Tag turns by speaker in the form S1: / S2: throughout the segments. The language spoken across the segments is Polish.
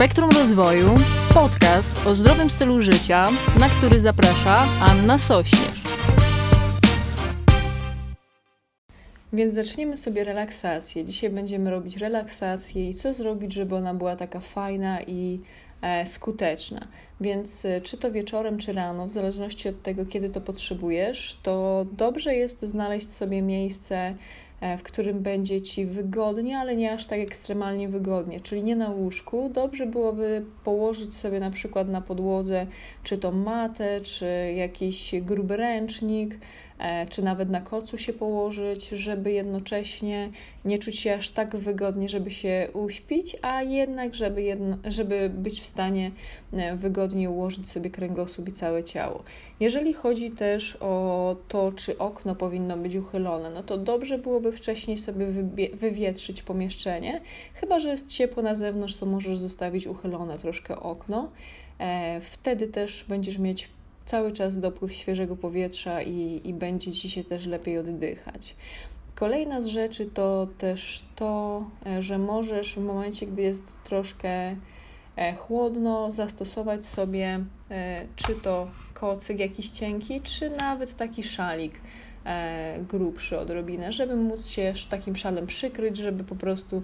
S1: Spektrum Rozwoju, podcast o zdrowym stylu życia, na który zaprasza Anna Sośnierz. Więc zaczniemy sobie relaksację. Dzisiaj będziemy robić relaksację i co zrobić, żeby ona była taka fajna i e, skuteczna. Więc e, czy to wieczorem, czy rano, w zależności od tego, kiedy to potrzebujesz, to dobrze jest znaleźć sobie miejsce E, w którym będzie ci wygodnie, ale nie aż tak ekstremalnie wygodnie, czyli nie na łóżku. Dobrze byłoby położyć sobie na przykład na podłodze czy to matę, czy jakiś gruby ręcznik, E, czy nawet na kocu się położyć, żeby jednocześnie nie czuć się aż tak wygodnie, żeby się uśpić, a jednak, żeby, jedno, żeby być w stanie e, wygodnie ułożyć sobie kręgosłup i całe ciało. Jeżeli chodzi też o to, czy okno powinno być uchylone, no to dobrze byłoby wcześniej sobie wywietrzyć pomieszczenie. Chyba, że jest ciepło na zewnątrz, to możesz zostawić uchylone troszkę okno. E, wtedy też będziesz mieć cały czas dopływ świeżego powietrza i, i będzie ci się też lepiej oddychać. Kolejna z rzeczy to też to, e, że możesz w momencie, gdy jest troszkę chłodno, zastosować sobie e, czy to kocyk jakiś cienki, czy nawet taki szalik grubszy odrobinę, żeby móc się takim szalem przykryć, żeby po prostu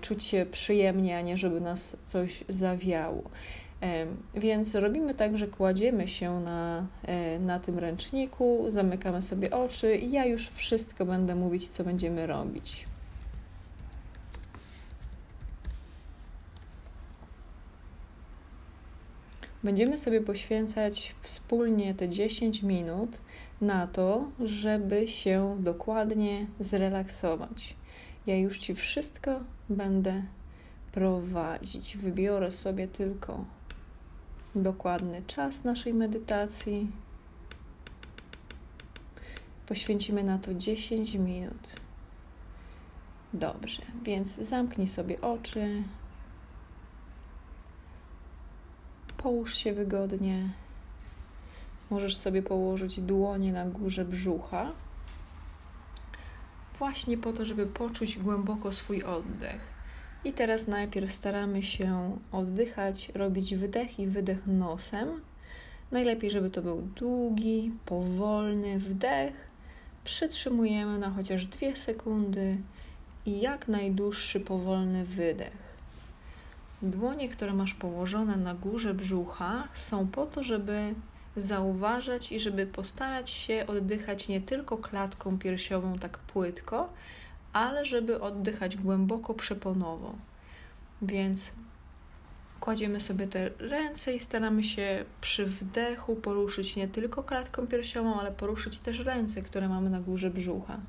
S1: czuć się przyjemnie, a nie żeby nas coś zawiało. Więc robimy tak, że kładziemy się na, e, na tym ręczniku, zamykamy sobie oczy i ja już wszystko będę mówić, co będziemy robić. Będziemy sobie poświęcać wspólnie te 10 minut na to, żeby się dokładnie zrelaksować. Ja już Ci wszystko będę prowadzić. Wybiorę sobie tylko dokładny czas naszej medytacji. Poświęcimy na to 10 minut. Dobrze, więc zamknij sobie oczy. Połóż się wygodnie. Możesz sobie położyć dłonie na górze brzucha, właśnie po to, żeby poczuć głęboko swój oddech. I teraz najpierw staramy się oddychać, robić wydech i wydech nosem. Najlepiej, żeby to był długi, powolny wdech. Przytrzymujemy na chociaż dwie sekundy i jak najdłuższy, powolny wydech. Dłonie, które masz położone na górze brzucha, są po to, żeby zauważać i żeby postarać się oddychać nie tylko klatką piersiową tak płytko, ale żeby oddychać głęboko przeponowo. Więc kładziemy sobie te ręce i staramy się przy wdechu poruszyć nie tylko klatką piersiową, ale poruszyć też ręce, które mamy na górze brzucha.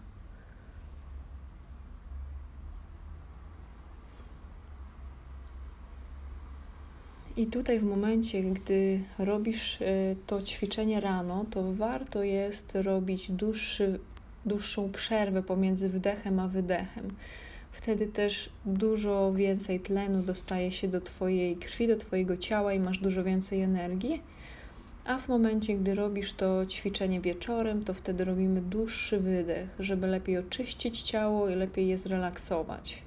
S1: I tutaj w momencie, gdy robisz y, to ćwiczenie rano, to warto jest robić dłuższy dłuższą przerwę pomiędzy wdechem a wydechem. Wtedy też dużo więcej tlenu dostaje się do Twojej krwi, do Twojego ciała i masz dużo więcej energii. A w momencie, gdy robisz to ćwiczenie wieczorem, to wtedy robimy dłuższy wydech, żeby lepiej oczyścić ciało i lepiej je zrelaksować.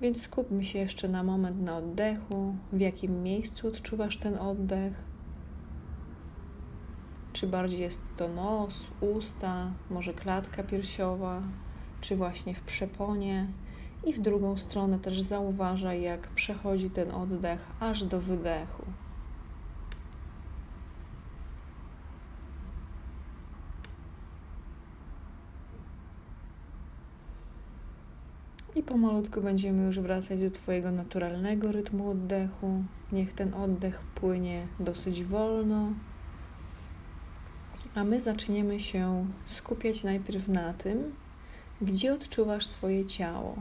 S1: Więc skupmy się jeszcze na moment na oddechu, w jakim miejscu odczuwasz ten oddech czy bardziej jest to nos, usta, może klatka piersiowa, czy właśnie w przeponie. I w drugą stronę też zauważaj, jak przechodzi ten oddech aż do wydechu. I pomalutku będziemy już wracać do Twojego naturalnego rytmu oddechu. Niech ten oddech płynie dosyć wolno, a my zaczniemy się skupiać najpierw na tym, gdzie odczuwasz swoje ciało.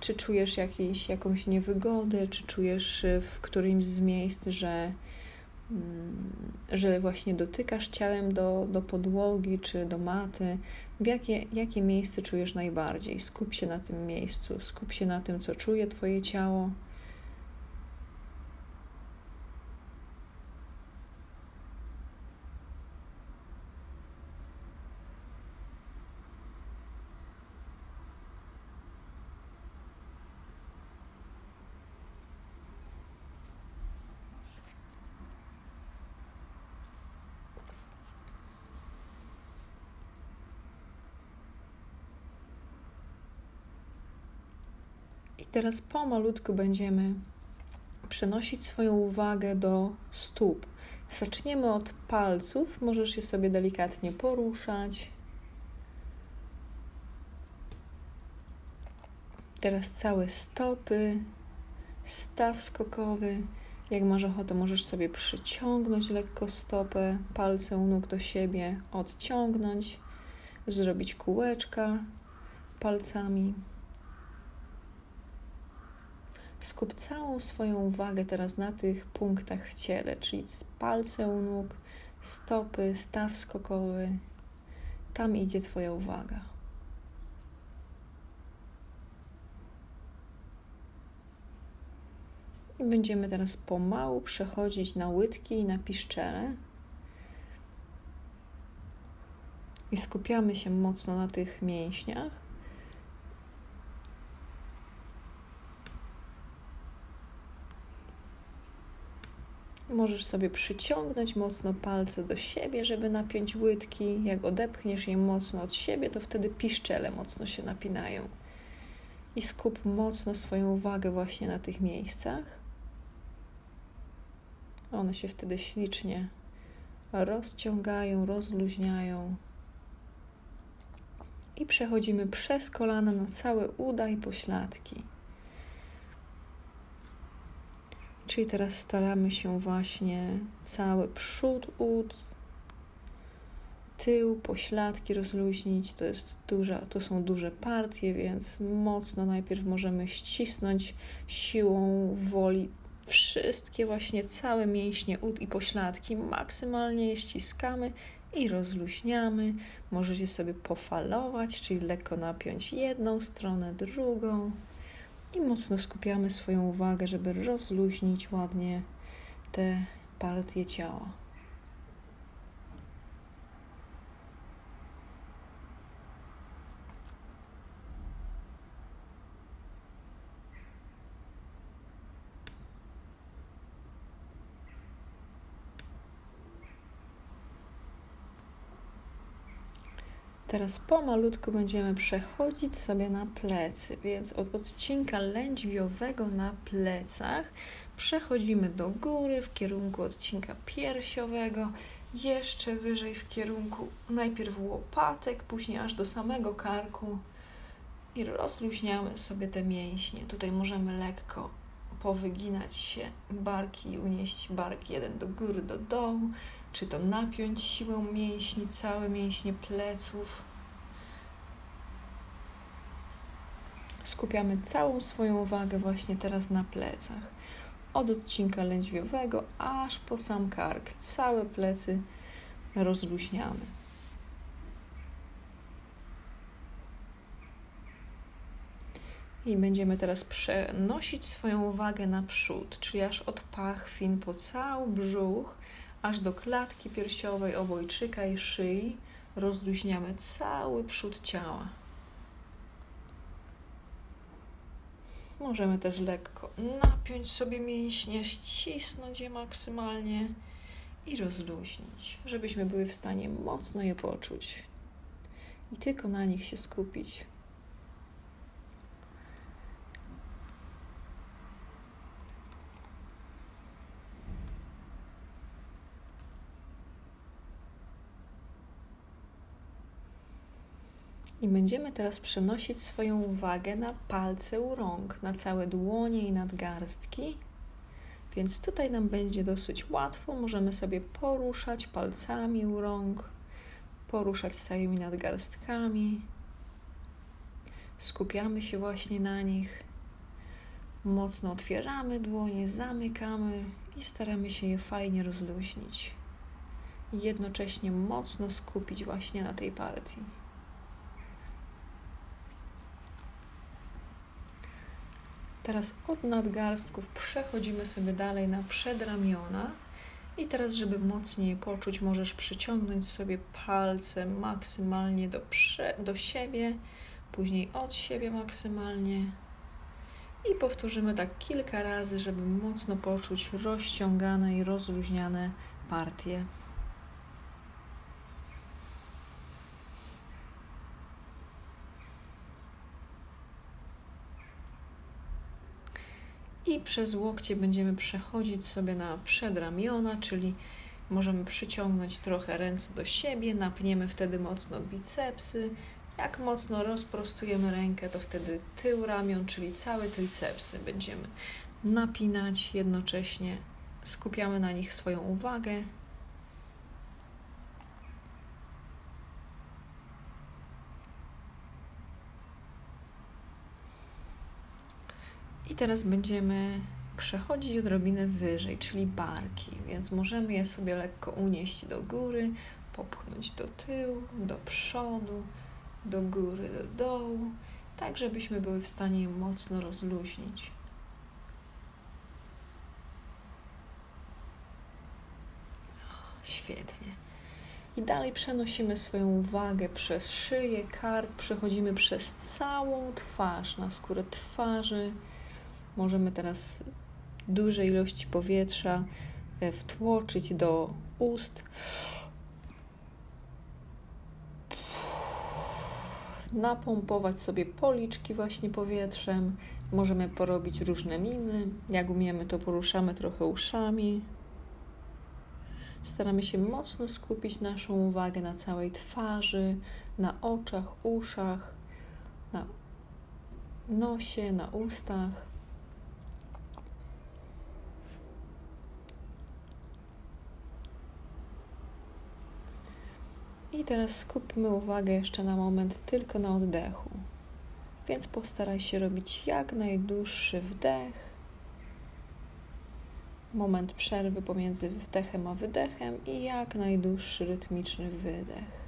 S1: Czy czujesz jakieś, jakąś niewygodę, czy czujesz y, w którymś z miejsc, że, że właśnie dotykasz ciałem do, do podłogi czy do maty. W jakie, jakie miejsce czujesz najbardziej? Skup się na tym miejscu, skup się na tym, co czuje Twoje ciało. Teraz pomalutku będziemy przenosić swoją uwagę do stóp. Zaczniemy od palców, możesz je sobie delikatnie poruszać. Teraz całe stopy, staw skokowy. Jak masz ochotę, możesz sobie przyciągnąć lekko stopę, palce u nóg do siebie, odciągnąć, zrobić kółeczka palcami. Skup całą swoją uwagę teraz na tych punktach w ciele, czyli palce u nóg, stopy, staw skokowy. Tam idzie Twoja uwaga. I będziemy teraz pomału przechodzić na łydki i na piszczele. I skupiamy się mocno na tych mięśniach. Możesz sobie przyciągnąć mocno palce do siebie, żeby napiąć łydki. Jak odepchniesz je mocno od siebie, to wtedy piszczele mocno się napinają. I skup mocno swoją uwagę właśnie na tych miejscach. One się wtedy ślicznie rozciągają, rozluźniają. I przechodzimy przez kolana na całe uda i pośladki. Czyli teraz staramy się właśnie cały przód ud, tył, pośladki rozluźnić. To, jest duża, to są duże partie, więc mocno najpierw możemy ścisnąć siłą woli wszystkie właśnie całe mięśnie ud i pośladki. Maksymalnie je ściskamy i rozluźniamy. Możecie sobie pofalować, czyli lekko napiąć jedną stronę, drugą i mocno skupiamy swoją uwagę, żeby rozluźnić ładnie te partie ciała. Teraz pomalutku będziemy przechodzić sobie na plecy, więc od odcinka lędźwiowego na plecach przechodzimy do góry w kierunku odcinka piersiowego, jeszcze wyżej w kierunku najpierw łopatek, później aż do samego karku i rozluźniamy sobie te mięśnie. Tutaj możemy lekko powyginać się barki unieść bark jeden do góry, do dołu, czy to napiąć siłę mięśni, całe mięśnie pleców. Skupiamy całą swoją uwagę właśnie teraz na plecach. Od odcinka lędźwiowego aż po sam kark. Całe plecy rozluźniamy. I będziemy teraz przenosić swoją uwagę na przód, czyli aż od pachwin po cały brzuch, aż do klatki piersiowej, obojczyka i szyi. Rozluźniamy cały przód ciała. Możemy też lekko napiąć sobie mięśnie, ścisnąć je maksymalnie i rozluźnić, żebyśmy były w stanie mocno je poczuć i tylko na nich się skupić. I będziemy teraz przenosić swoją uwagę na palce u rąk, na całe dłonie i nadgarstki. Więc tutaj nam będzie dosyć łatwo. Możemy sobie poruszać palcami u rąk, poruszać całymi nadgarstkami. Skupiamy się właśnie na nich. Mocno otwieramy dłonie, zamykamy i staramy się je fajnie rozluźnić. I jednocześnie mocno skupić właśnie na tej partii. Teraz od nadgarstków przechodzimy sobie dalej na przedramiona. I teraz, żeby mocniej poczuć, możesz przyciągnąć sobie palce maksymalnie do, do siebie, później od siebie maksymalnie. I powtórzymy tak kilka razy, żeby mocno poczuć rozciągane i rozluźniane partie. I przez łokcie będziemy przechodzić sobie na przedramiona, czyli możemy przyciągnąć trochę ręce do siebie, napniemy wtedy mocno bicepsy. Jak mocno rozprostujemy rękę, to wtedy tył ramion, czyli całe tricepsy będziemy napinać, jednocześnie skupiamy na nich swoją uwagę. I teraz będziemy przechodzić odrobinę wyżej, czyli barki, więc możemy je sobie lekko unieść do góry, popchnąć do tyłu, do przodu, do góry, do dołu, tak żebyśmy były w stanie je mocno rozluźnić. Świetnie. I dalej przenosimy swoją uwagę przez szyję, kark, przechodzimy przez całą twarz, na skórę twarzy. Możemy teraz duże ilości powietrza e, wtłoczyć do ust. Napompować sobie policzki właśnie powietrzem. Możemy porobić różne miny. Jak umiemy, to poruszamy trochę uszami. Staramy się mocno skupić naszą uwagę na całej twarzy, na oczach, uszach, na nosie, na ustach. Teraz skupmy uwagę jeszcze na moment tylko na oddechu. Więc postaraj się robić jak najdłuższy wdech moment przerwy pomiędzy wdechem a wydechem i jak najdłuższy rytmiczny wydech.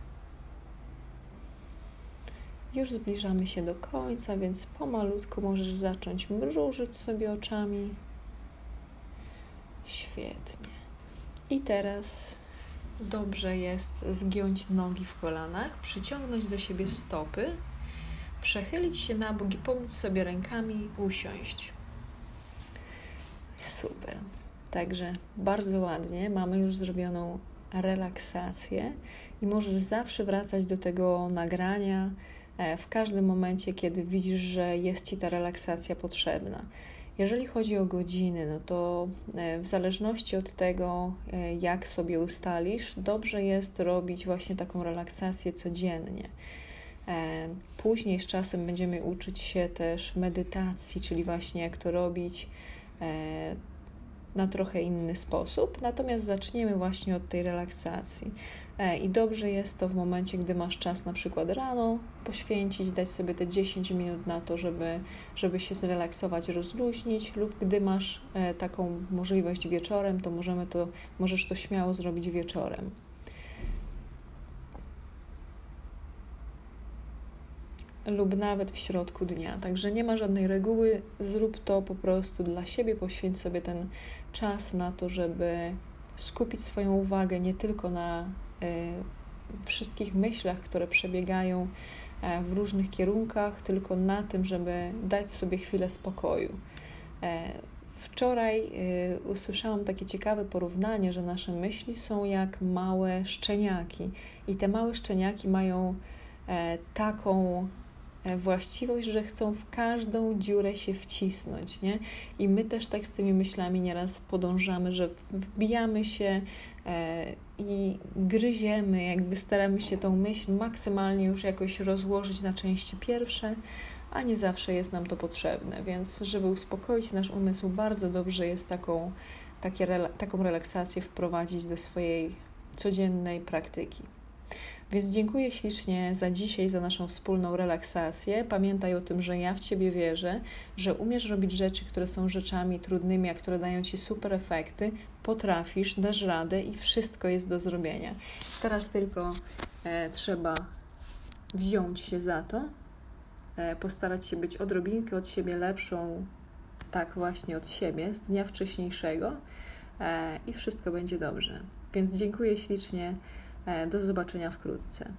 S1: Już zbliżamy się do końca, więc pomalutku możesz zacząć mrużyć sobie oczami. Świetnie. I teraz dobrze jest zgiąć nogi w kolanach, przyciągnąć do siebie stopy, przechylić się na bok i pomóc sobie rękami usiąść. Super. Także bardzo ładnie, mamy już zrobioną relaksację i możesz zawsze wracać do tego nagrania e, w każdym momencie, kiedy widzisz, że jest ci ta relaksacja potrzebna. Jeżeli chodzi o godziny, no to e, w zależności od tego, e, jak sobie ustalisz, dobrze jest robić właśnie taką relaksację codziennie. Później z czasem będziemy uczyć się też medytacji, czyli właśnie jak to robić na trochę inny sposób, natomiast zaczniemy właśnie od tej relaksacji. E, I dobrze jest to w momencie, gdy masz czas na przykład rano poświęcić, dać sobie te 10 minut na to, żeby, żeby się zrelaksować, rozluźnić, lub gdy masz e, taką możliwość wieczorem, to możemy to, możesz to śmiało zrobić wieczorem. Lub nawet w środku dnia. Także nie ma żadnej reguły, zrób to po prostu dla siebie, poświęć sobie ten czas na to, żeby skupić swoją uwagę nie tylko na y, wszystkich myślach, które przebiegają e, w różnych kierunkach, tylko na tym, żeby dać sobie chwilę spokoju. E, wczoraj y, usłyszałam takie ciekawe porównanie, że nasze myśli są jak małe szczeniaki, i te małe szczeniaki mają e, taką właściwość, że chcą w każdą dziurę się wcisnąć, nie? I my też tak z tymi myślami nieraz podążamy, że wbijamy się e, i gryziemy, jakby staramy się tą myśl maksymalnie już jakoś rozłożyć na części pierwsze, a nie zawsze jest nam to potrzebne. Więc, żeby uspokoić nasz umysł, bardzo dobrze jest taką, takie, taką relaksację wprowadzić do swojej codziennej praktyki. Więc dziękuję ślicznie za dzisiaj, za naszą wspólną relaksację. Pamiętaj o tym, że ja w Ciebie wierzę, że umiesz robić rzeczy, które są rzeczami trudnymi, a które dają Ci super efekty. Potrafisz, dasz radę i wszystko jest do zrobienia. Teraz tylko e, trzeba wziąć się za to, e, postarać się być odrobinkę od siebie lepszą, tak właśnie od siebie, z dnia wcześniejszego e, i wszystko będzie dobrze. Więc dziękuję ślicznie. E, do zobaczenia wkrótce.